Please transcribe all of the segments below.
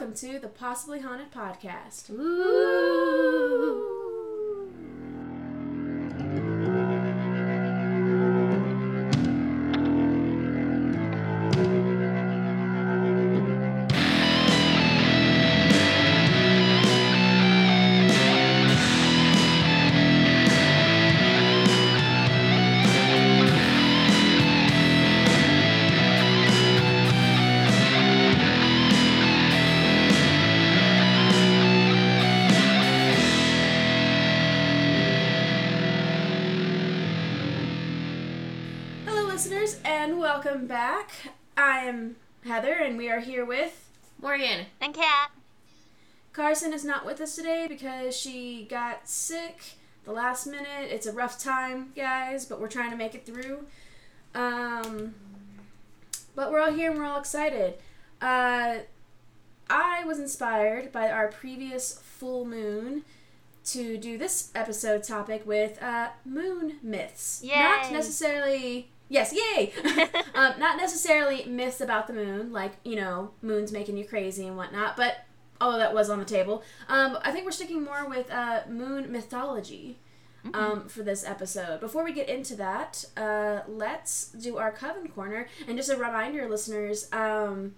welcome to the Possibly Haunted Podcast. Ooh. Welcome back. I am Heather, and we are here with Morgan. And Kat. Carson is not with us today because she got sick the last minute. It's a rough time, guys, but we're trying to make it through. Um, but we're all here and we're all excited. Uh, I was inspired by our previous full moon to do this episode topic with uh, moon myths. Not necessarily. Yes, yay! um, not necessarily myths about the moon, like, you know, moon's making you crazy and whatnot, but although that was on the table, um, I think we're sticking more with uh, moon mythology um, for this episode. Before we get into that, uh, let's do our Coven Corner. And just a reminder, listeners, um,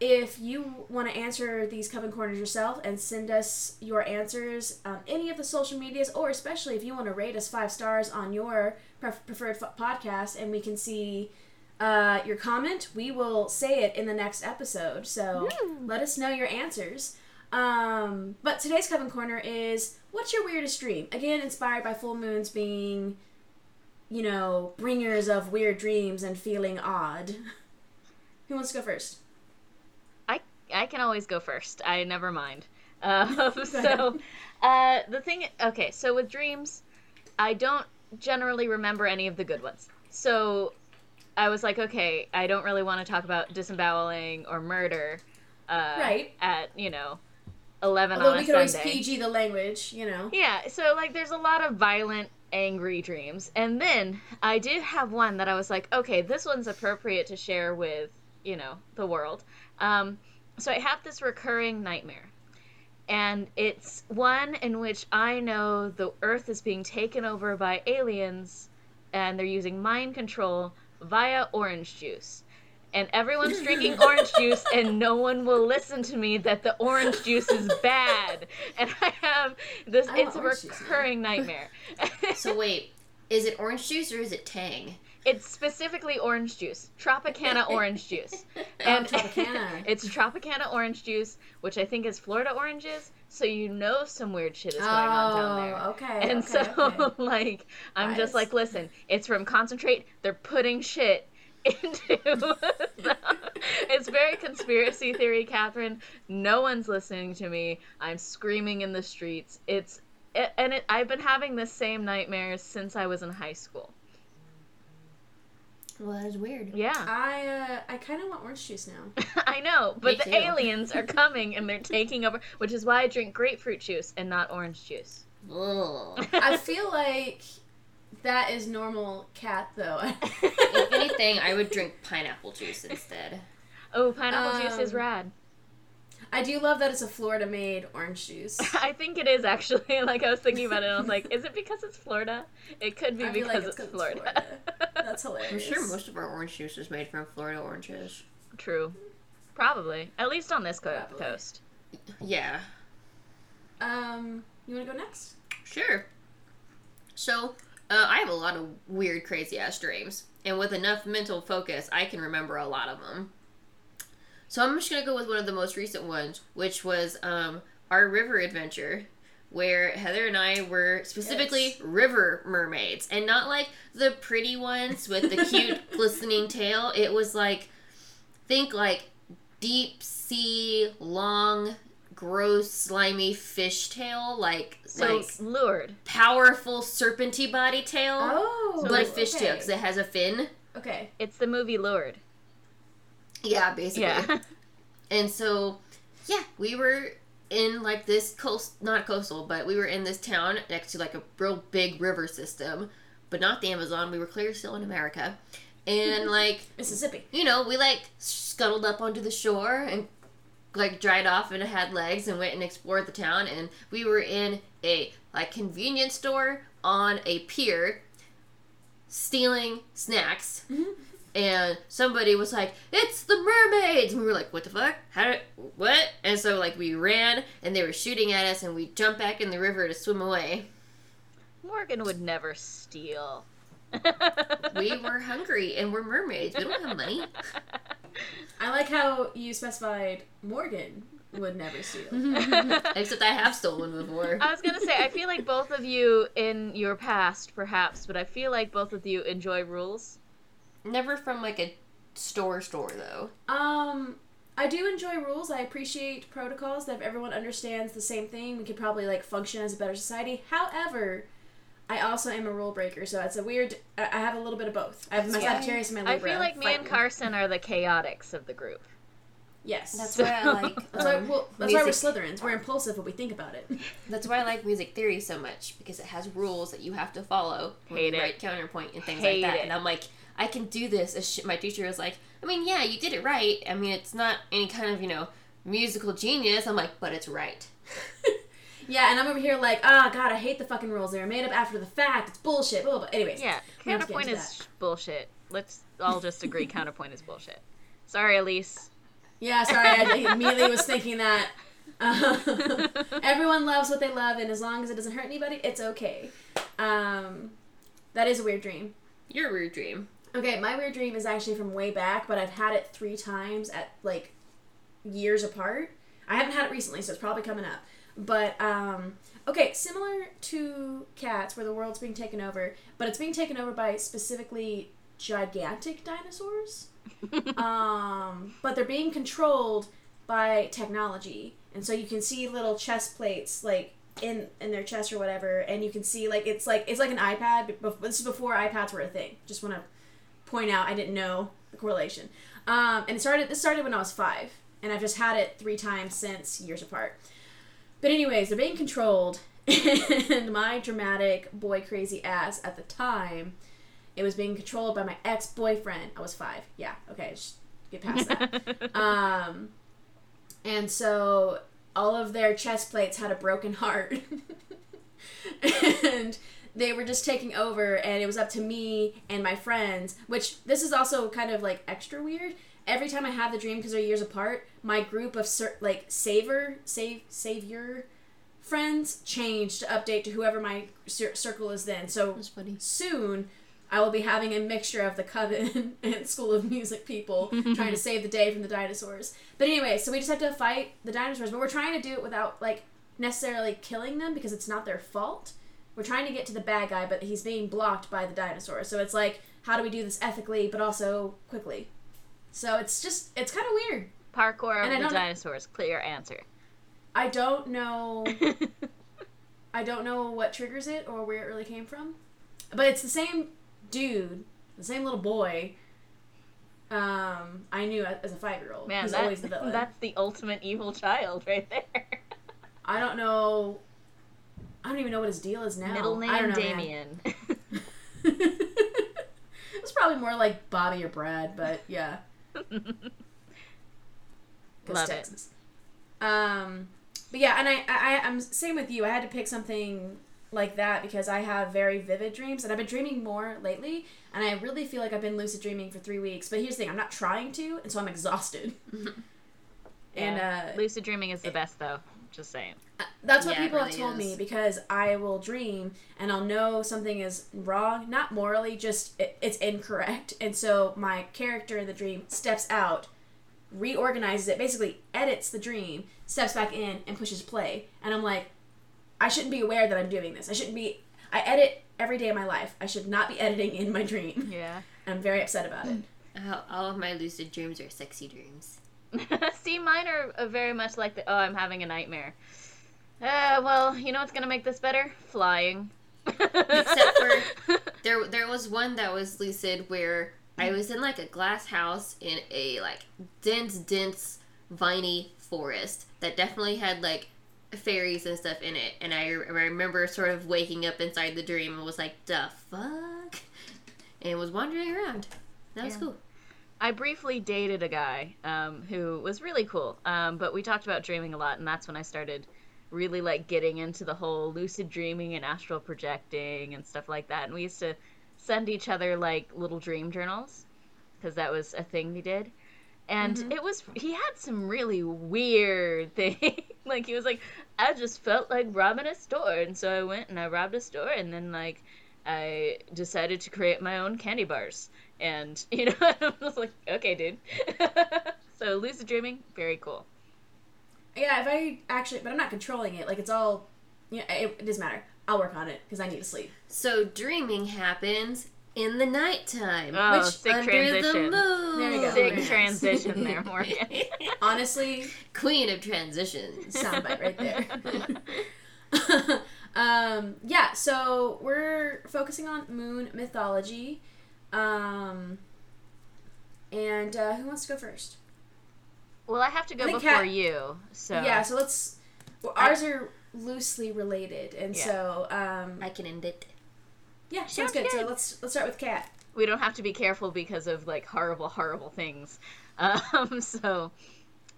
if you want to answer these Coven Corners yourself and send us your answers on any of the social medias, or especially if you want to rate us five stars on your pref- preferred f- podcast and we can see uh, your comment, we will say it in the next episode. So let us know your answers. Um, but today's Coven Corner is what's your weirdest dream? Again, inspired by full moons being, you know, bringers of weird dreams and feeling odd. Who wants to go first? I can always go first. I never mind. Uh, so, uh, the thing. Okay, so with dreams, I don't generally remember any of the good ones. So, I was like, okay, I don't really want to talk about disemboweling or murder. Uh, Right. At you know, eleven Although on we could always PG the language, you know. Yeah, so like there's a lot of violent, angry dreams. And then I did have one that I was like, okay, this one's appropriate to share with, you know, the world. Um, so I have this recurring nightmare. And it's one in which I know the earth is being taken over by aliens and they're using mind control via orange juice. And everyone's drinking orange juice, and no one will listen to me that the orange juice is bad. And I have this, I it's a recurring nightmare. So wait, is it orange juice or is it Tang? It's specifically orange juice, Tropicana orange juice, oh, and Tropicana. it's Tropicana orange juice, which I think is Florida oranges. So you know some weird shit is going on down there. Oh, okay. And okay, so, okay. like, I'm just like, listen, it's from concentrate. They're putting shit into. the- it's very conspiracy theory, Catherine. No one's listening to me. I'm screaming in the streets. It's it, and it, I've been having the same nightmares since I was in high school. Well, that's weird. Yeah. I uh, I kind of want orange juice now. I know, but Me the too. aliens are coming and they're taking over, which is why I drink grapefruit juice and not orange juice. Ugh. I feel like that is normal Kat though. if anything, I would drink pineapple juice instead. oh, pineapple juice is Um, rad. I do love that it's a Florida made orange juice. I think it is actually. Like I was thinking about it, and I was like, is it because it's Florida? It could be I because like it's, 'cause Florida. That's hilarious. I'm sure most of our orange juice is made from Florida oranges. True, probably. At least on this co- Probably. coast. Yeah, Um, you want to go next? sure. So, uh, I have a lot of weird, crazy ass dreams, and with enough mental focus, I can remember a lot of them. So I'm just gonna go with one of the most recent ones, which was um, our river adventure, where Heather and I were specifically Yes. river mermaids, and not like the pretty ones with the cute glistening tail. It was like, think like deep sea, long, gross, slimy fishtail, like So like lured. powerful serpenty body tail, Oh, but a okay. fishtail because it has a fin. Okay. It's the movie Lured. Yeah, basically. Yeah. And so, yeah, we were in like this coast, not coastal, but we were in this town next to like a real big river system, but not the Amazon. We were clearly still in America. And like, Mississippi. you know, we like scuttled up onto the shore and like dried off and had legs and went and explored the town and we were in a like convenience store on a pier stealing snacks mm-hmm. And somebody was like it's the mermaids! And we were like what the fuck? How did what? And so like we ran and they were shooting at us and we jumped back in the river to swim away. Morgan would never steal. we were hungry and we're mermaids. We don't have money. I like how you specified Morgan would never steal. except i have stolen before. I was gonna say, I feel like both of you in your past, perhaps, but I feel like both of you enjoy rules. Never from like a store store though Um, I do enjoy rules. I appreciate protocols that if everyone understands the same thing, we could probably like function as a better society. However, I also am a rule breaker, so it's a weird. I I have a little bit of both. I have my Yeah. Sagittarius and my Libra. I Libra. feel like me and fighting. Carson are the chaotics of the group. Yes, That's why I like. That's why, um, well, that's why we're. Slytherins. We're impulsive, but we think about it. That's why I like music theory so much because it has rules that you have to follow when Hate it. write counterpoint and things Hate like that. it. And I'm like, I can do this. As sh- my teacher was like, I mean, yeah, you did it right. I mean, it's not any kind of you know musical genius. I'm like, but it's right. yeah, and I'm over here like, ah, God, I hate the fucking rules. They're made up after the fact. It's bullshit. Blah, blah, blah. Anyways, Yeah, we don't have to get counterpoint is bullshit. Let's all just agree counterpoint is bullshit. Sorry, Elise. Yeah, sorry, I immediately was thinking that. Um, everyone loves what they love, and as long as it doesn't hurt anybody, it's okay. Um, that is a weird dream. Your weird dream. Okay, my weird dream is actually from way back, but I've had it three times at like years apart. I haven't had it recently, so it's probably coming up. But um, okay, similar to cats, where the world's being taken over, but it's being taken over by specifically gigantic dinosaurs. um, but they're being controlled by technology, and so you can see little chest plates like in in their chest or whatever, and you can see like it's like it's like an iPad. But this is before iPads were a thing. Just want to point out I didn't know the correlation. Um, and it started. This started when I was five, and I've just had it three times since years apart. But anyways, they're being controlled, and my dramatic boy crazy ass at the time, it was being controlled by my ex boyfriend. I was five. Yeah. Okay. Just get past that. um, and so all of their chest plates had a broken heart. and they were just taking over and it was up to me and my friends which this is also kind of like extra weird every time i have the dream because they're years apart my group of cer- like saver save savior friends change to update to whoever my cir- circle is then so soon I will be having a mixture of the Coven and School of Music people trying to save the day from the dinosaurs. But anyway, so we just have to fight the dinosaurs, but we're trying to do it without like necessarily killing them because it's not their fault. We're trying to get to the bad guy, but he's being blocked by the dinosaurs. So it's like, how do we do this ethically but also quickly? So it's just it's kind of weird. Parkour And of the dinosaurs. Clear answer. I don't know I don't know what triggers it or where it really came from. But it's the same dude, the same little boy. Um, I knew as a five year old. Man, that, the that's the ultimate evil child right there. I don't know. I don't even know what his deal is now. Middle I name know, man. Damien. it's probably more like Bobby or Brad, but yeah. Love it. Texas. Um, but yeah, and I, I, I'm same with you. I had to pick something like that because I have very vivid dreams, and I've been dreaming more lately, and I really feel like I've been lucid dreaming for three weeks. But here's the thing: I'm not trying to, and so I'm exhausted. and uh, lucid dreaming is the best though. Just saying. That's what Yeah, it people have really told me because I will dream and I'll know something is wrong, not morally, just it, it's incorrect. And so my character in the dream steps out, reorganizes it, basically edits the dream, steps back in, and pushes play. And I'm like, I shouldn't be aware that I'm doing this. I shouldn't be. I edit every day of my life. I should not be editing in my dream. Yeah. I'm very upset about it. All, all of my lucid dreams are sexy dreams. See, mine are uh, very much like the oh, I'm having a nightmare. Uh, well, you know what's gonna make this better? Flying. Except for there, there was one that was lucid where I was in like a glass house in a like dense, dense, viney forest that definitely had like fairies and stuff in it, and I, I remember sort of waking up inside the dream and was like, "The fuck," and was wandering around. That was Yeah. cool. I briefly dated a guy um, who was really cool, um, but we talked about dreaming a lot, and that's when I started really like getting into the whole lucid dreaming and astral projecting and stuff like that. And we used to send each other like little dream journals because that was a thing we did. And Mhm. it was he had some really weird things. like he was like, I just felt like robbing a store, and so I went and I robbed a store, and then like I decided to create my own candy bars. And you know, I was like, okay, dude. so lucid dreaming, very cool. Yeah, if I actually, but I'm not controlling it. Like it's all, yeah, it, it doesn't matter. I'll work on it because I need to sleep. So dreaming happens in the nighttime. Oh, Which- sick under transition. the moon. There you go. Sick Very nice. transition there, Morgan. Honestly, Queen of transitions. soundbite right there. um, yeah, so we're focusing on moon mythology. Um, and uh, who wants to go first? Well, I have to go before Kat- you, so Yeah, so let's. Well, ours are loosely related, and Yeah. so um, I can end it. yeah, sounds Sounds good. So let's let's start with Kat. we don't have to be careful because of like horrible, horrible things. Um, so,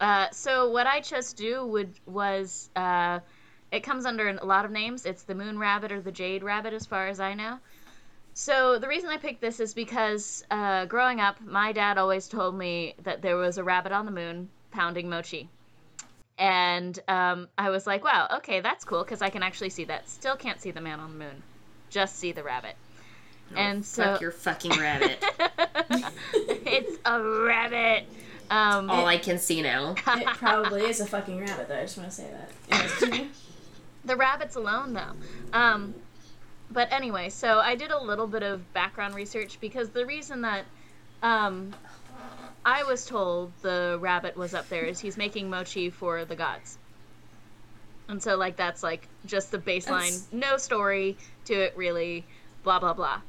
uh, so what I just do would was uh, it comes under a lot of names. It's the moon rabbit or the jade rabbit, as far as I know. So the reason I picked this is because uh, growing up, my dad always told me that there was a rabbit on the moon pounding mochi. And um, I was like, wow, okay, that's cool because I can actually see that. Still can't see the man on the moon, just see the rabbit. and so your fucking rabbit. it's a rabbit. Um, All I can see now. It probably is a fucking rabbit, though. I just want to say that. The rabbit's alone though. Um, but anyway, so I did a little bit of background research because the reason that um, I was told the rabbit was up there is he's making mochi for the gods. And so like that's like just the baseline, That's- no story to it really, blah blah blah.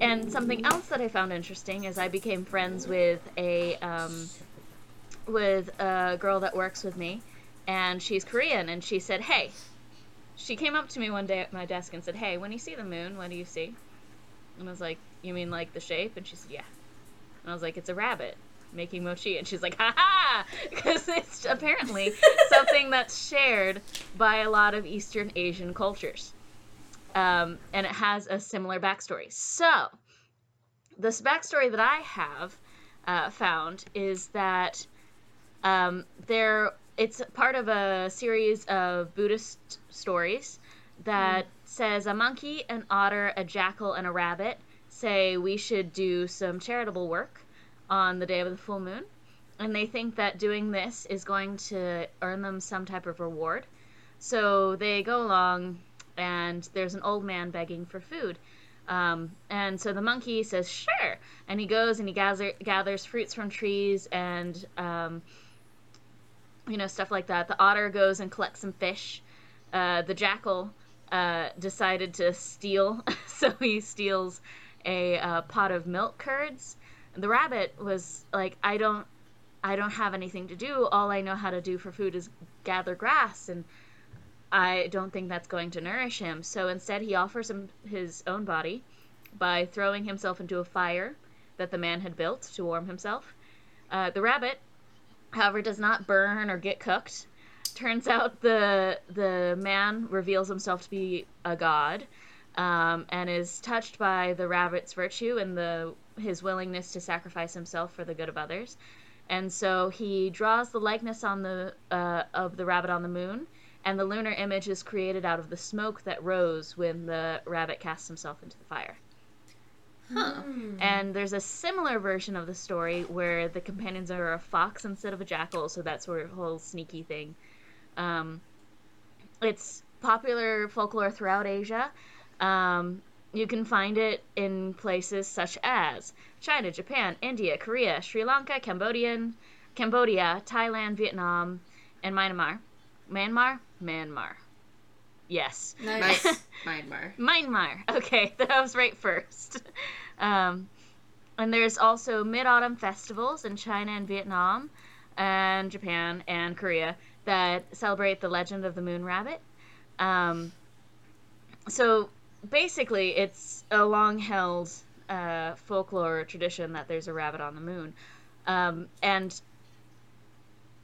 And something else that I found interesting is I became friends with a um, with a girl that works with me, and she's Korean, and she said, "Hey." She came up to me one day at my desk and said, "Hey, when you see the moon, what do you see?" And I was like, "You mean like the shape?" And she said, "Yeah." And I was like, "It's a rabbit making mochi." And she's like, "Ha ha!" Because it's apparently something that's shared by a lot of Eastern Asian cultures, um, and it has a similar backstory. So, this backstory that I have uh, found is that um, there it's part of a series of Buddhist stories that says a monkey, an otter, a jackal, and a rabbit say we should do some charitable work on the day of the full moon. And they think that doing this is going to earn them some type of reward. So they go along, and there's an old man begging for food. Um, and so the monkey says, sure. And he goes and he gather, gathers fruits from trees and um, you know, stuff like that. The otter goes and collects some fish. Uh, the jackal uh, decided to steal, so he steals a uh, pot of milk curds. The rabbit was like, I don't, I don't have anything to do. All I know how to do for food is gather grass, and I don't think that's going to nourish him. So instead, he offers him his own body by throwing himself into a fire that the man had built to warm himself. Uh, the rabbit however does not burn or get cooked turns out the the man reveals himself to be a god um, and is touched by the rabbit's virtue and the his willingness to sacrifice himself for the good of others and so he draws the likeness on the uh, of the rabbit on the moon and the lunar image is created out of the smoke that rose when the rabbit cast himself into the fire Huh. and there's a similar version of the story where the companions are a fox instead of a jackal, so that sort of whole sneaky thing. Um, it's popular folklore throughout Asia. Um, you can find it in places such as China, Japan, India, Korea, Sri Lanka, Cambodian, Cambodia, Thailand, Vietnam, and Myanmar. Myanmar? Myanmar. Yes. nice. Nice. Myanmar. Myanmar. Okay, that was right first. Um, and there's also Mid Autumn festivals in China and Vietnam, and Japan and Korea that celebrate the legend of the moon rabbit. Um, so basically, it's a long held uh, folklore tradition that there's a rabbit on the moon. Um, and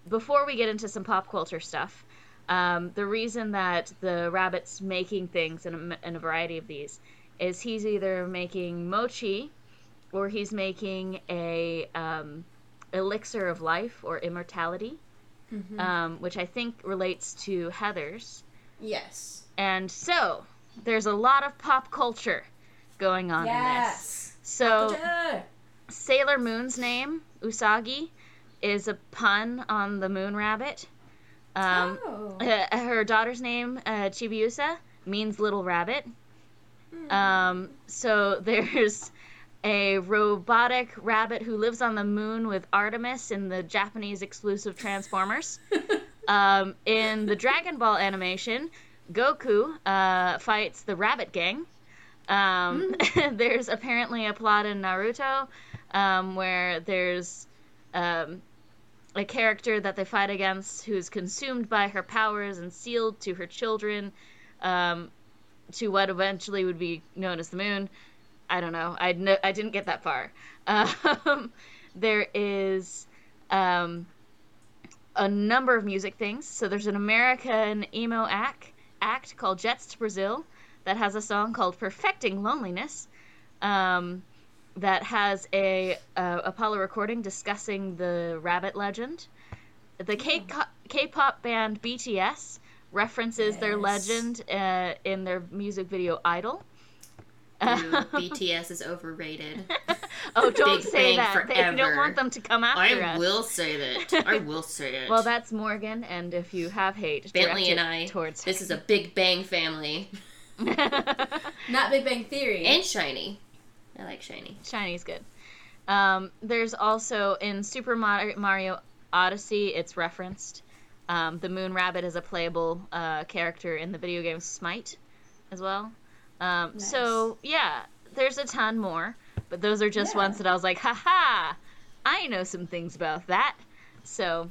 before we get into some pop culture stuff, um, the reason that the rabbit's making things in a, in a variety of these is he's either making mochi or he's making a um, elixir of life or immortality, Mhm. um, which I think relates to Heather's. yes. And so there's a lot of pop culture going on in this. Yes. So Sailor Moon's name, Usagi, is a pun on the moon rabbit. Um, oh. uh, her daughter's name, uh, Chibiusa, means little rabbit. Hmm. Um, so there's a robotic rabbit who lives on the moon with Artemis in the Japanese exclusive Transformers. Um, in the Dragon Ball animation, Goku uh, fights the Rabbit Gang. Um, there's apparently a plot in Naruto um, where there's um, a character that they fight against who's consumed by her powers and sealed to her children um, to what eventually would be known as the moon. I don't know. I, no, I didn't get that far. Um, there is um, a number of music things. So there's an American emo act, act called Jets to Brazil that has a song called Perfecting Loneliness um, that has a uh, Apollo recording discussing the rabbit legend. The K- K-pop band BTS references their legend uh, in their music video Idol. Ooh, BTS is overrated. oh, don't Big say Bang that. They don't want them to come after I us. will say that. I will say it. Well, that's Morgan, and if you have hate, Bentley and I. towards This is a Big Bang family. Not Big Bang Theory. And SHINee. I like SHINee. SHINee's good. Um, there's also in Super Mar- Mario Odyssey, it's referenced. Um, the Moon Rabbit is a playable uh, character in the video game Smite as well. Um, Nice. So, yeah, there's a ton more, but those are just Yeah. ones that I was like, haha, I know some things about that. So,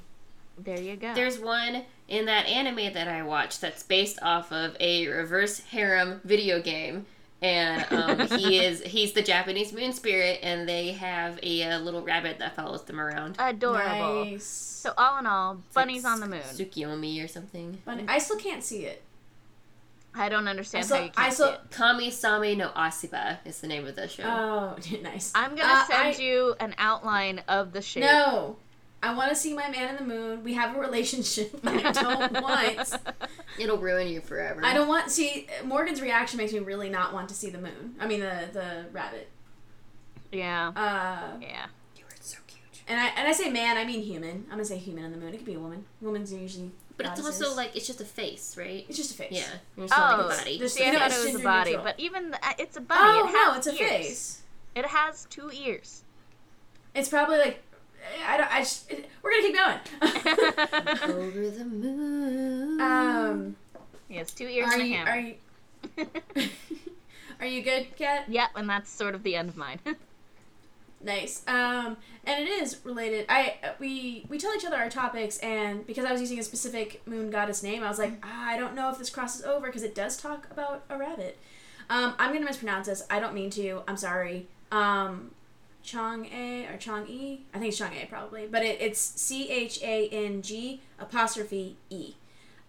there you go. There's one in that anime that I watched that's based off of a reverse harem video game. And um, he is he's the Japanese moon spirit, and they have a, uh little rabbit that follows them around. Adorable. Nice. So, all in all, bunnies on the moon. Tsukiyomi or something. But I still can't see it. I don't understand I still- how you I can't still- see it. Kamigami no Asobi is the name of the show. Oh, nice. I'm gonna Uh, send I- you an outline of the shape. No. I want to see my man in the moon. We have a relationship. I don't want. It'll ruin you forever. I don't want. See, Morgan's reaction makes me really not want to see the moon. I mean, the the rabbit. Yeah. Uh, Yeah. You were so cute. and I and I say man, I mean human. I'm gonna say human in the moon. It could be a woman. Women's are usually. But it's also like it's just a face, right? it's just a face. Yeah. You're still Oh, like a body. There's see, I the thought face, it was a body, neutral. but even the, uh, it's a bunny. Oh it no, it's a ears. face. It has two ears. It's probably like. I don't. I just. It, we're gonna keep going. Over the moon. um. He has two ears Are and a you? hammer. Are you? are you good, Kat? Yep, and that's sort of the end of mine. Nice. Um, and it is related. I we we tell each other our topics, and because I was using a specific moon goddess name, I was like, ah, I don't know if this crosses over because it does talk about a rabbit. Um, I'm gonna mispronounce this. I don't mean to. I'm sorry. Um, Chong A or Chong E. I think it's Chong A probably, but it, it's C H A N G apostrophe E,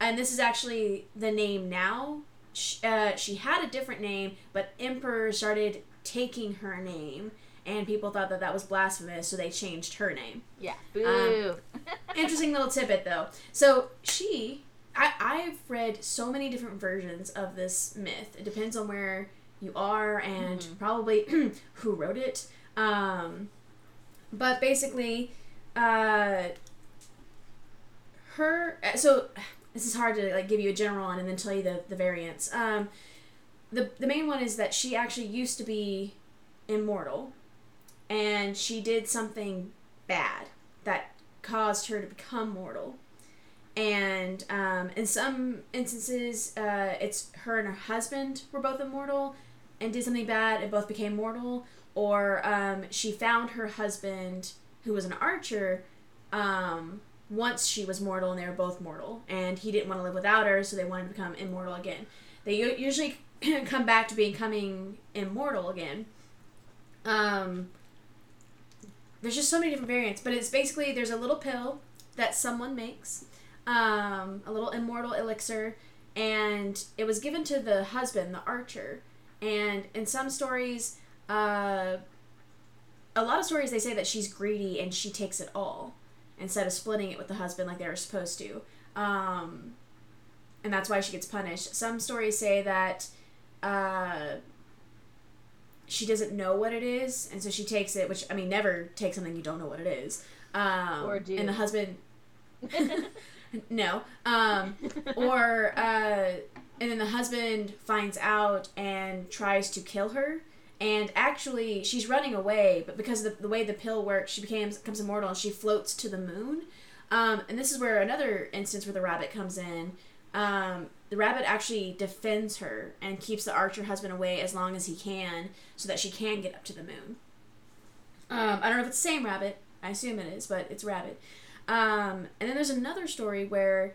and this is actually the name now. Sh uh, she had a different name, but Emperor started taking her name, and people thought that that was blasphemous, so they changed her name. yeah. Boo. Interesting little tidbit though. So she, I, I've read so many different versions of this myth. It depends on where you are and probably who wrote it. Um, but basically, uh, her. So this is hard to like give you a general one and then tell you the the variants. Um, the the main one is that she actually used to be immortal, and she did something bad that caused her to become mortal. And um, in some instances, uh, it's her and her husband were both immortal and did something bad and both became mortal. Or um, she found her husband, who was an archer, um, once she was mortal and they were both mortal. And he didn't want to live without her, so they wanted to become immortal again. They usually come back to becoming immortal again. Um, there's just so many different variants, but it's basically there's a little pill that someone makes, um, a little immortal elixir, and it was given to the husband, the archer. And in some stories, uh, a lot of stories they say that she's greedy and she takes it all instead of splitting it with the husband like they were supposed to. Um, and that's why she gets punished. Some stories say that uh, she doesn't know what it is, and so she takes it. Which I mean, never take something you don't know what it is. Um, Or do. And the husband, no. Um, or uh, and then the husband finds out and tries to kill her. And actually, she's running away, but because of the, the way the pill works, she becomes becomes immortal and she floats to the moon. Um, and this is where another instance where the rabbit comes in. Um, the rabbit actually defends her and keeps the archer husband away as long as he can, so that she can get up to the moon. Um, I don't know if it's the same rabbit. I assume it is, but it's rabbit. Um, and then there's another story where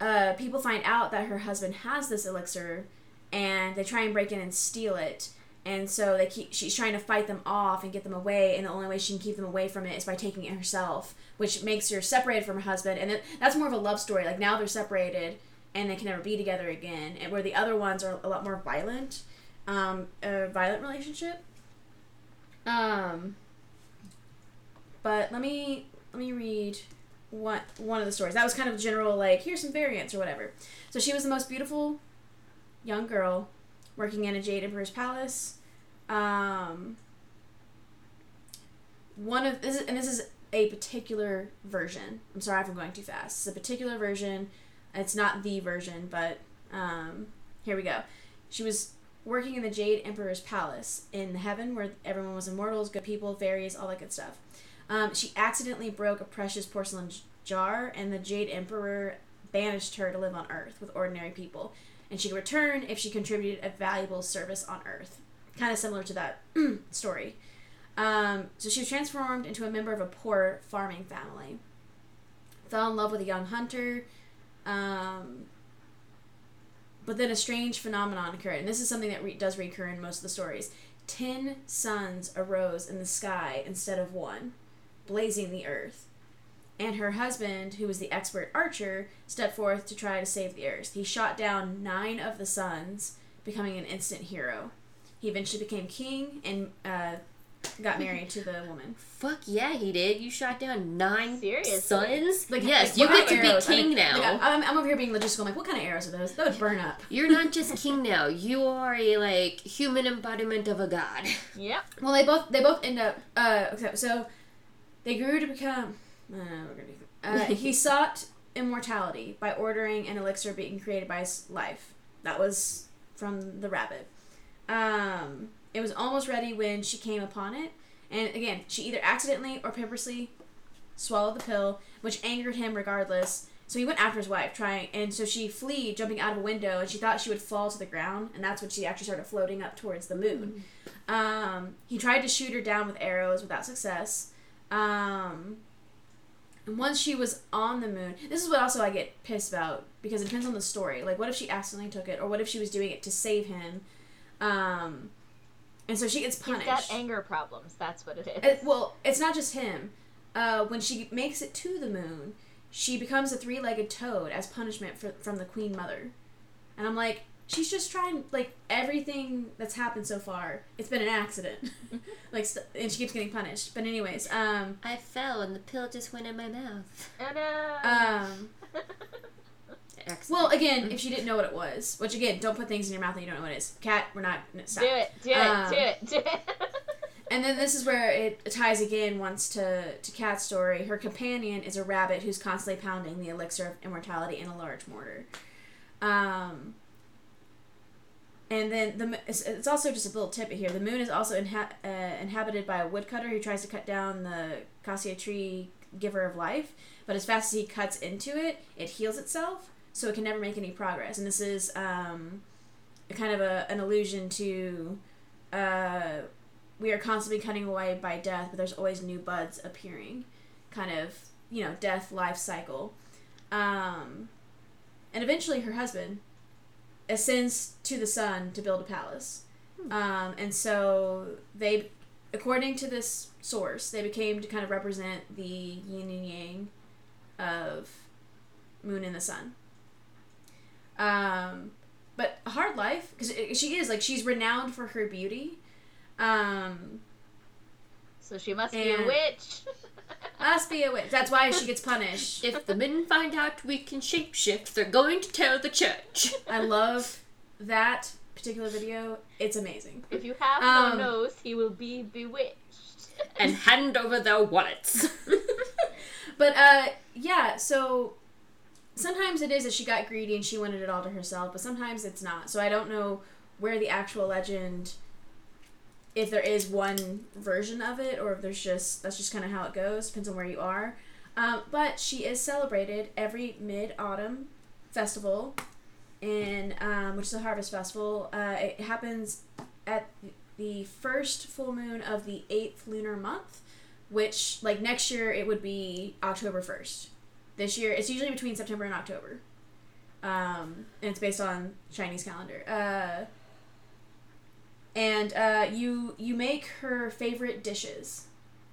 uh, people find out that her husband has this elixir, and they try and break in and steal it. And so they keep. She's trying to fight them off and get them away, and the only way she can keep them away from it is by taking it herself, which makes her separated from her husband. And that's more of a love story. Like now they're separated, and they can never be together again. And where the other ones are a lot more violent, um, a violent relationship. Um. But let me let me read one one of the stories. That was kind of general, like here's some variants or whatever. So she was the most beautiful young girl working in a Jade Emperor's palace. Um, one of this is, and this is a particular version. I'm sorry if I'm going too fast. It's a particular version. It's not the version, but um, here we go. She was working in the Jade Emperor's palace in heaven, where everyone was immortals, good people, fairies, all that good stuff. Um, she accidentally broke a precious porcelain jar, and the Jade Emperor banished her to live on Earth with ordinary people. And she could return if she contributed a valuable service on Earth. Kind of similar to that story. Um, so she was transformed into a member of a poor farming family. Fell in love with a young hunter. Um, but then a strange phenomenon occurred, and this is something that re- does recur in most of the stories. Ten suns arose in the sky instead of one, blazing the earth. And her husband, who was the expert archer, stepped forth to try to save the earth. He shot down nine of the suns, becoming an instant hero. He eventually became king and uh, got married to the woman. Fuck yeah, he did. You shot down nine Seriously? sons. Like, yes, like, you get to kind be of arrows? I king mean, now. like, I'm, I'm over here being logistical. I'm like, what kind of arrows are those? That would burn up. You're not just king now. You are a like human embodiment of a god. Yep. Well, they both they both end up. Uh, okay, so they grew to become. Uh, we're gonna. Uh, he sought immortality by ordering an elixir being created by his life. That was from the rabbit. Um, it was almost ready when she came upon it, and again, she either accidentally or purposely swallowed the pill, which angered him regardless. So he went after his wife, trying, and so she fled, jumping out of a window, and she thought she would fall to the ground, and that's when she actually started floating up towards the moon. Um, he tried to shoot her down with arrows without success. Um, and once she was on the moon, this is what also I get pissed about because it depends on the story. Like, what if she accidentally took it, or what if she was doing it to save him? Um, and so she gets He's punished. got anger problems. That's what it is. It- well, it's not just him. Uh, when she makes it to the moon, she becomes a three-legged toad as punishment for, from the queen mother. And I'm like, she's just trying like everything that's happened so far. It's been an accident, like, st- and she keeps getting punished. But anyways, um, I fell and the pill just went in my mouth. Oh, no. um, Excellent. well, again, if she didn't know what it was, which again, don't put things in your mouth that you don't know what it is. Kat, we're not. no, Stop. do it. Do it. Um, do it. Do it. And then this is where it ties again once to to Kat's story. Her companion is a rabbit who's constantly pounding the elixir of immortality in a large mortar. Um, and then the it's, it's also just a little tidbit here. The moon is also inha- uh, inhabited by a woodcutter who tries to cut down the cassia tree, giver of life. But as fast as he cuts into it, it heals itself, so it can never make any progress. And this is um, a kind of a, an allusion to. Uh, we are constantly cutting away by death, but there's always new buds appearing. Kind of, you know, death life cycle. Um, and eventually her husband ascends to the sun to build a palace. Um, and so they according to this source, they became to kind of represent the yin and yang of moon and the sun. Um, but a hard life because she is like she's renowned for her beauty. Um, So she must be a witch. must be a witch. That's why she gets punished. If the men find out we can shapeshift, they're going to tell the church. I love that particular video. It's amazing. if you have Um, no nose, he will be bewitched. and hand over their wallets. But uh, yeah. So sometimes it is that she got greedy and she wanted it all to herself, but sometimes it's not. So I don't know where the actual legend, if there is one version of it, or if there's just that's just kind of how it goes. Depends on where you are. Um, but she is celebrated every mid autumn festival, in um, which is a harvest festival. Uh, it happens at the first full moon of the eighth lunar month, which like next year it would be October first. This year it's usually between September and October, um, and it's based on Chinese calendar. Uh, and uh, you you make her favorite dishes,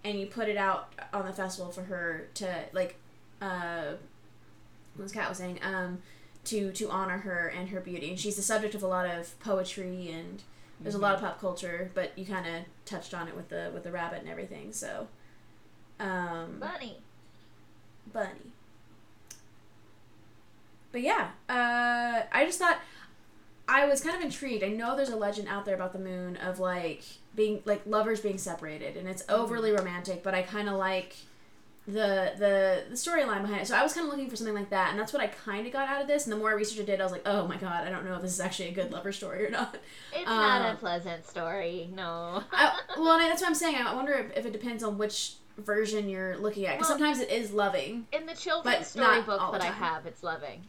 and you put it out on the festival for her to like. Uh, what Kat was saying, um, to to honor her and her beauty, and she's the subject of a lot of poetry and there's a lot of pop culture, but you kind of touched on it with the with the rabbit and everything. So, um, Bunny. bunny. But yeah, uh, I just thought I was kind of intrigued. I know there's a legend out there about the moon of like being like lovers being separated, and it's overly romantic. But I kind of like the the the storyline behind it. So I was kind of looking for something like that, and that's what I kind of got out of this. And the more research I did, I was like, oh my god, I don't know if this is actually a good lover story or not. It's not a Um, pleasant story. No. I, well, and that's what I'm saying. I wonder if, if it depends on which version you're looking at. Because Well- sometimes it is loving. In the children's storybook that I have, it's loving.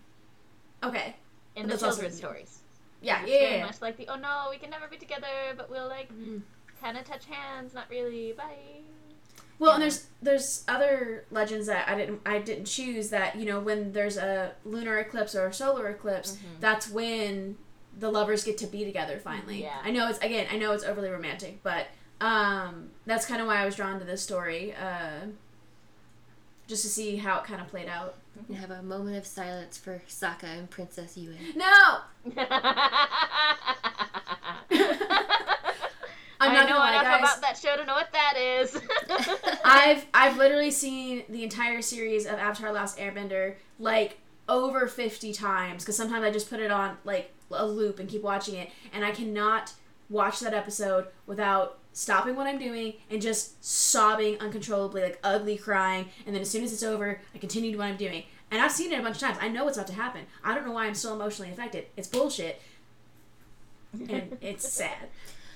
Okay. In But the that's also- children's stories. Yeah, yeah, very yeah. much like the oh no, we can never be together, but we'll like Mhm. kind of touch hands, not really. Bye. Well, and there's there's other legends that I didn't I didn't choose that you know when there's a lunar eclipse or a solar eclipse, Mhm. that's when the lovers get to be together finally. Yeah. I know it's again I know it's overly romantic, but um, that's kind of why I was drawn to this story, uh, just to see how it kind of played out. and have a moment of silence for Sokka and Princess Yue. No, I'm I not know gonna lie, enough guys. about that show to know what that is. I've I've literally seen the entire series of Avatar: Last Airbender like over fifty times because sometimes I just put it on like a loop and keep watching it, and I cannot watch that episode without stopping what I'm doing and just sobbing uncontrollably, like ugly crying, and then as soon as it's over, I continue to what I'm doing. And I've seen it a bunch of times. I know what's about to happen. I don't know why I'm still emotionally affected. It's bullshit. And it's sad.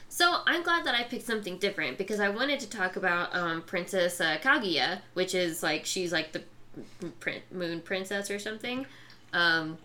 So I'm glad that I picked something different because I wanted to talk about um, Princess uh, Kaguya, which is like she's like the moon princess or something. Um,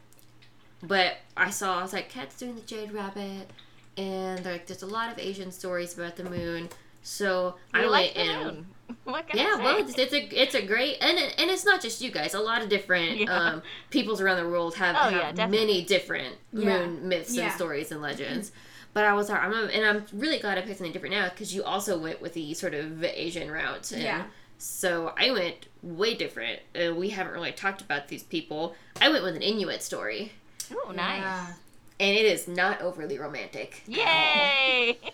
but I saw I was like Kat's doing the Jade Rabbit, and like there's a lot of Asian stories about the moon. So I You went like the and moon. What can yeah, I say? well, it's, it's a it's a great and it, and it's not just you guys. A lot of different Yeah. um, peoples around the world have, Oh, have yeah, many different Yeah. moon myths and stories and legends. But I was I'm a, and I'm really glad I picked something different now because you also went with the sort of Asian route. And Yeah. So I went way different. Uh, we haven't really talked about these people. I went with an Inuit story, Oh, nice. Yeah. and it is not overly romantic. Yay!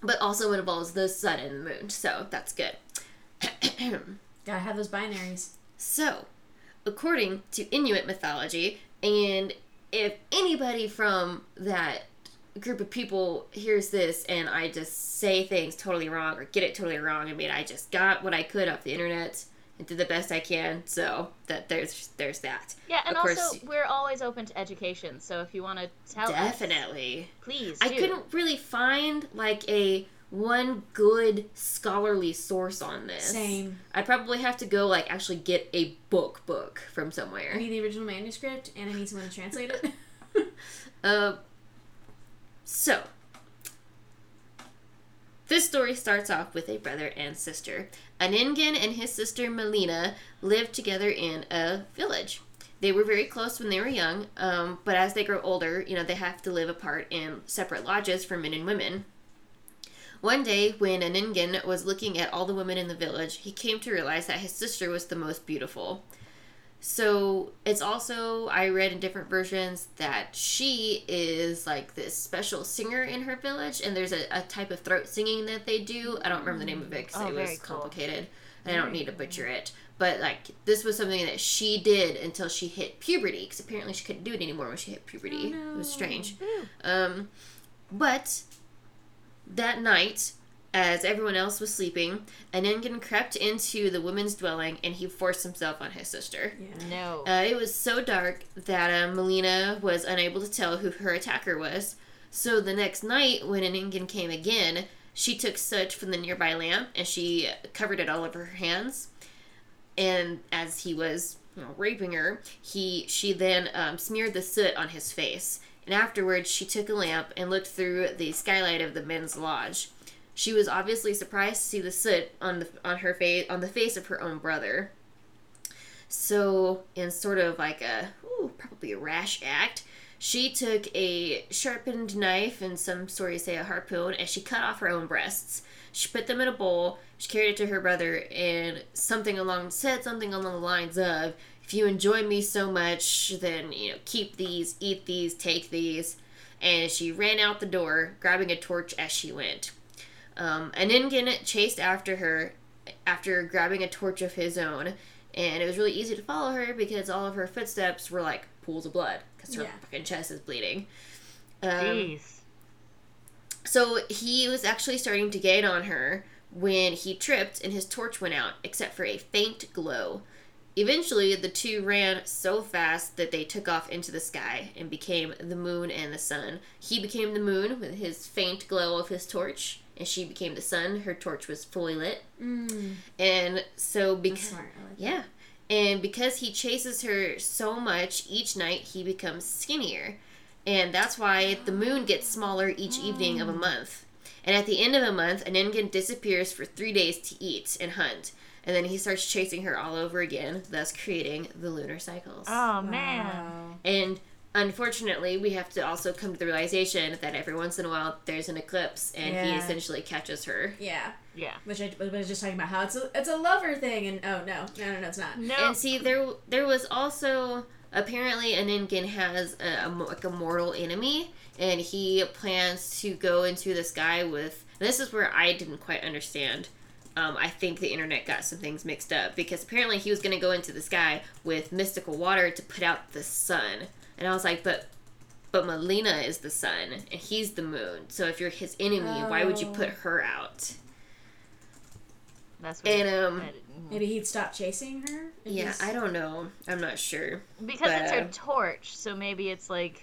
But also it involves the sun and the moon, so that's good. Gotta have those binaries. So, according to Inuit mythology, and if anybody from that group of people hears this and I just say things totally wrong or get it totally wrong, I mean, I just got what I could off the internet and did the best I can. So that there's there's that. yeah, and Of also course- we're always open to education. So if you want to tell us, Definitely. please. I do. couldn't really find like a one good scholarly source on this. Same. I'd probably have to go like actually get a book book from somewhere. I need the original manuscript and I need someone to translate it. Uh, so, this story starts off with a brother and sister. Aningen and his sister Malina lived together in a village. They were very close when they were young, um, but as they grow older, you know, they have to live apart in separate lodges for men and women. One day, when Aningen was looking at all the women in the village, he came to realize that his sister was the most beautiful. So it's also I read in different versions that she is like this special singer in her village, and there's a, a type of throat singing that they do. I don't remember the name of it because Oh, it was cool. complicated. and I don't need to butcher it, but like this was something that she did until she hit puberty, because apparently she couldn't do it anymore when she hit puberty. Oh, It was no. strange. Um, but that night, as everyone else was sleeping, Aningan crept into the woman's dwelling and he forced himself on his sister. Yeah. No. Uh, it was so dark that uh, Malina was unable to tell who her attacker was. So the next night, when Aningan came again, she took soot from the nearby lamp and she covered it all over her hands. And as he was you know, raping her, he she then um, smeared the soot on his face. And afterwards, she took a lamp and looked through the skylight of the men's lodge. She was obviously surprised to see the soot on the on her face on the face of her own brother. So, in sort of like a ooh, probably a rash act, she took a sharpened knife and some stories say a harpoon, and she cut off her own breasts. She put them in a bowl. She carried it to her brother, and something along said something along the lines of, "If you enjoy me so much, then you know keep these, eat these, take these." And she ran out the door, grabbing a torch as she went. Um, Aningan chased after her after grabbing a torch of his own, and it was really easy to follow her because all of her footsteps were like pools of blood because her Yeah. fucking chest is bleeding. Um, Jeez. so he was actually starting to gain on her when he tripped and his torch went out, except for a faint glow. Eventually, the two ran so fast that they took off into the sky and became the moon and the sun. He became the moon with his faint glow of his torch, and she became the sun. Her torch was fully lit. Mm, And so, because. smart. I like that. Yeah. And because he chases her so much each night, he becomes skinnier. And that's why the moon gets smaller each evening of a month. And at the end of a month, Aningan disappears for three days to eat and hunt. And then he starts chasing her all over again, thus creating the lunar cycles. Oh man. Wow. And unfortunately, we have to also come to the realization that every once in a while there's an eclipse and he essentially catches her. Yeah. Yeah. Which I was just talking about how it's a, it's a lover thing, and oh no, no, no, no, it's not. No. And see, there there was also apparently Aningan has a, a like a mortal enemy, and he plans to go into the sky with. This is where I didn't quite understand. Um, I think the internet got some things mixed up because apparently he was going to go into the sky with mystical water to put out the sun, and I was like, but. But Malina is the sun, and he's the moon. So if you're his enemy, why would you Oh. put her out? That's what And um, Maybe he'd stop chasing her. yeah, he's- I don't know. I'm not sure. because it's her uh, torch, so maybe it's like,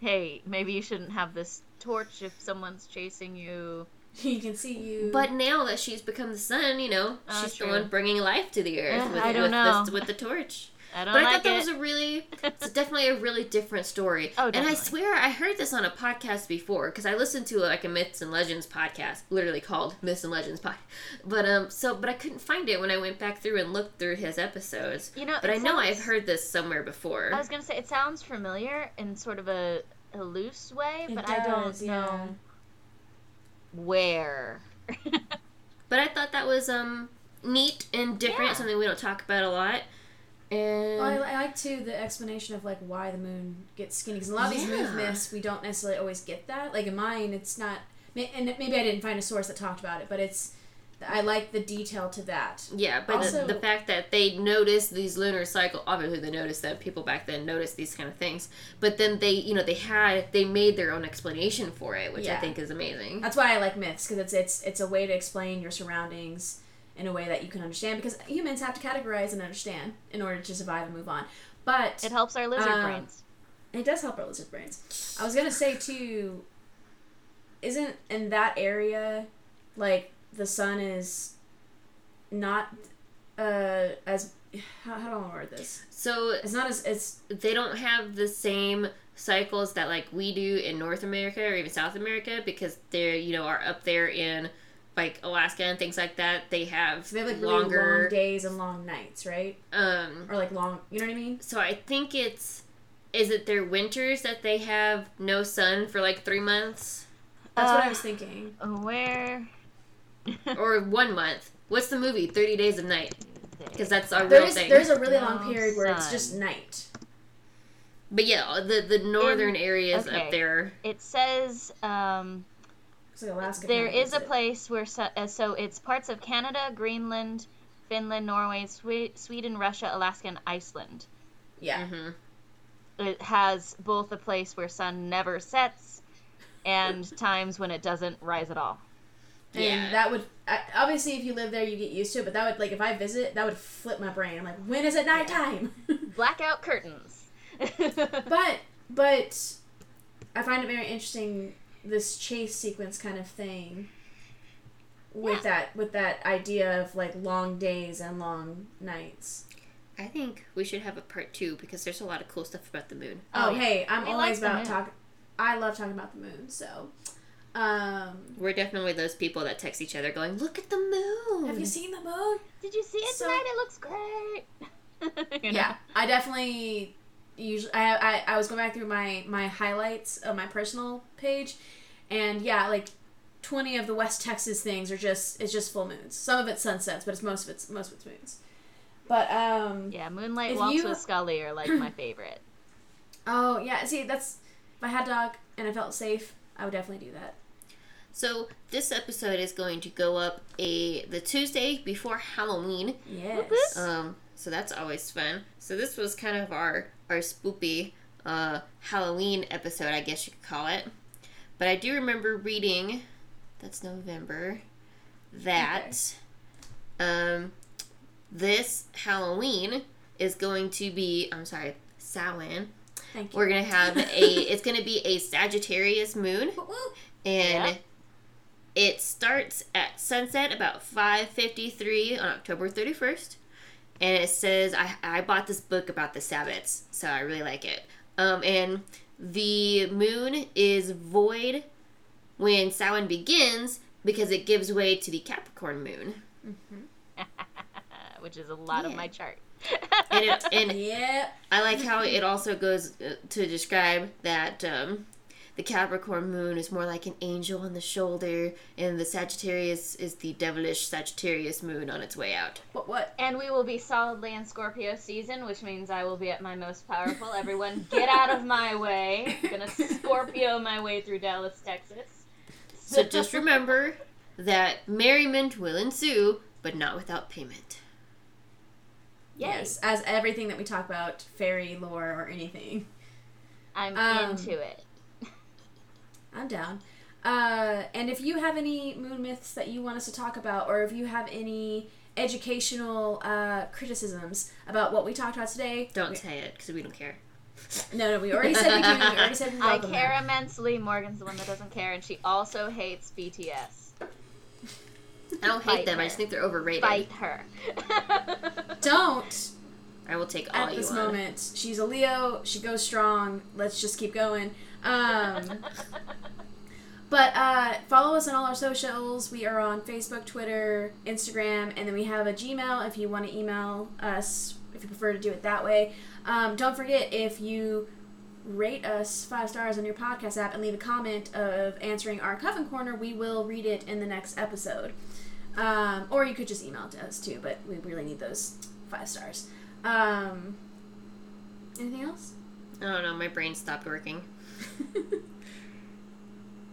hey, maybe you shouldn't have this torch if someone's chasing you. he can see you. But now that she's become the sun, you know, Oh, she's true. the one bringing life to the earth Yeah, with, I don't with, know. This, with the torch. I don't But I like thought that it. was a really, it's definitely a really different story. Oh, definitely. and I swear I heard this on a podcast before because I listened to like a Myths and Legends podcast, literally called Myths and Legends pod. But um, so but I couldn't find it when I went back through and looked through his episodes. you know, But I it know I've heard this somewhere before. I was gonna say it sounds familiar in sort of a, a loose way, It but I don't does, know where. But I thought that was um neat and different, Yeah. something we don't talk about a lot. And Well, I, I like too the explanation of like why the moon gets skinny because a lot of these Yeah. moon myths we don't necessarily always get that. Like in mine, it's not, and maybe I didn't find a source that talked about it, but it's I like the detail to that. Yeah, but Also- the, the fact that they noticed these lunar cycle, obviously they noticed that people back then noticed these kind of things, but then they, you know, they had, they made their own explanation for it, which I think is amazing. That's why I like myths because it's it's it's a way to explain your surroundings in a way that you can understand because humans have to categorize and understand in order to survive and move on. But It helps our lizard Um, brains. It does help our lizard brains. I was gonna say too. Isn't in that area, like the sun is not uh as how, how do I word this? So It's not as it's they don't have the same cycles that like we do in North America or even South America because they're, you know, are up there in like Alaska and things like that. They have they have like really long longer, days and long nights, right? um, Or like long, you know what I mean? so I think it's, is it their winters that they have no sun for like three months? That's what I Uh, was thinking. Where? or one month. What's the movie? Thirty Days of Night, because that's our real There's thing. there's a really long period where it's just night. But yeah, the the northern areas okay. up there. It says um, It's like Alaska. there kinda a it. place where so, uh, so it's parts of Canada, Greenland, Finland, Norway, Swe- Sweden, Russia, Alaska, and Iceland. Yeah. hmm It has both a place where sun never sets and times when it doesn't rise at all. And Yeah. that would I- obviously if you live there you get used to it, but that would like if I visit that would flip my brain. I'm like, when is it nighttime? Blackout curtains. but but I find it very interesting this chase sequence kind of thing with Yeah. that with that idea of like long days and long nights. I think we should have a part two because there's a lot of cool stuff about the moon. Oh, Oh, yeah. hey, I'm We always like about moon. talk. I love talking about the moon. So, um, We're definitely those people that text each other going, "Look at the moon." have you seen the moon? Did you see it So- tonight? It looks great. You know? Yeah, I definitely usually I, I I was going back through my my highlights of my personal page, and yeah, like twenty of the West Texas things are just it's just full moons. Some of it's sunsets, but it's most of it's most of it's moons. But um Yeah, Moonlight If Waltz you- with Scully are like my favorite. oh yeah, see that's if I had dog and I felt safe, I would definitely do that. So this episode is going to go up a the Tuesday before Halloween. Yes. Um, so that's always fun. So this was kind of our our spoopy uh, Halloween episode, I guess you could call it. But I do remember reading, that's November, that um, this Halloween is going to be. I'm sorry, Samhain. Thank you. We're gonna have a. It's gonna be a Sagittarius moon and Yeah. it starts at sunset about 5.53 on october 31st and it says I, I bought this book about the sabbats so i really like it um, and the moon is void when Samhain begins because it gives way to the capricorn moon which is a lot of my chart. and, it, and Yep. I like how it also goes uh, to describe that um, the Capricorn moon is more like an angel on the shoulder, and the Sagittarius is the devilish Sagittarius moon on its way out. What what? and we will be solidly in Scorpio season, which means I will be at my most powerful. Everyone, get out of my way! I'm gonna Scorpio my way through Dallas, Texas. So just remember that merriment will ensue, but not without payment. Yay. Yes, as everything that we talk about, fairy lore or anything. I'm Um, into it. I'm down. Uh, and if you have any moon myths that you want us to talk about, or if you have any educational uh, criticisms about what we talked about today, Don't we- say it because we don't care. no, no, we already said we do. We already said we I care them. immensely. Morgan's the one that doesn't care, and she also hates BTS. I don't Fight hate them. I just think they're overrated. Fight her. Don't I will take all at you this want. moment. She's a Leo. She goes strong. Let's just keep going. Um, but uh, follow us on all our socials. We are on Facebook, Twitter, Instagram, and then we have a Gmail if you want to email us if you prefer to do it that way. Um, don't forget if you rate us five stars on your podcast app and leave a comment of answering our Coven Corner, we will read it in the next episode. Um, or you could just email it to us too, but we really need those five stars. Um, anything else? I don't know. My brain stopped working.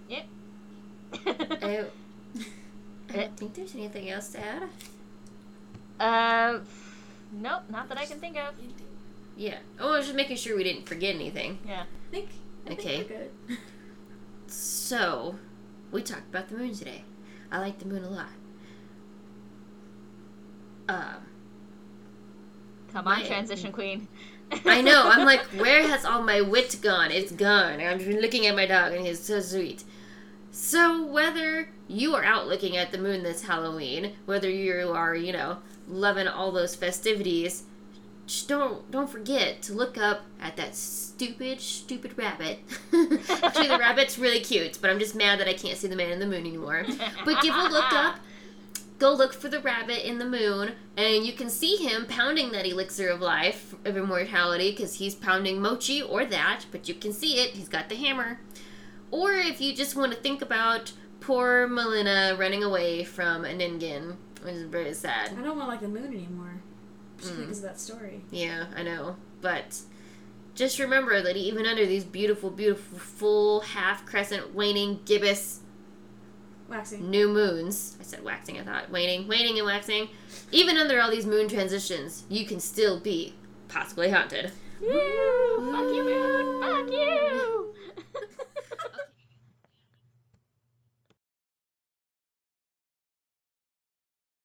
Yep. I, I don't think there's anything else to add. uh, nope, not that I can think of. Yeah. Oh, I was just making sure we didn't forget anything. Yeah. I think, I Okay. we're good. So, we talked about the moon today. I like the moon a lot. Um, Come on, transition queen. I know. I'm like, where has all my wit gone? It's gone. I'm just looking at my dog, and he's so sweet. So, whether you are out looking at the moon this Halloween, whether you are, you know, loving all those festivities, just don't don't forget to look up at that stupid, stupid rabbit. Actually, the rabbit's really cute, but I'm just mad that I can't see the man in the moon anymore. But give a look up. Go look for the rabbit in the moon, and you can see him pounding that elixir of life, of immortality, because he's pounding mochi or that, but you can see it. He's got the hammer. or if you just want to think about poor Malina running away from Aningan, which is very sad. I don't want to like the moon anymore. Just Mm. because of that story. Yeah, I know. But just remember that even under these beautiful, beautiful, full, half crescent, waning, gibbous Waxing. new moons. I said waxing, I thought. Waning, waning, and waxing. Even under all these moon transitions, you can still be possibly haunted. Woo! Fuck you, moon! Fuck you!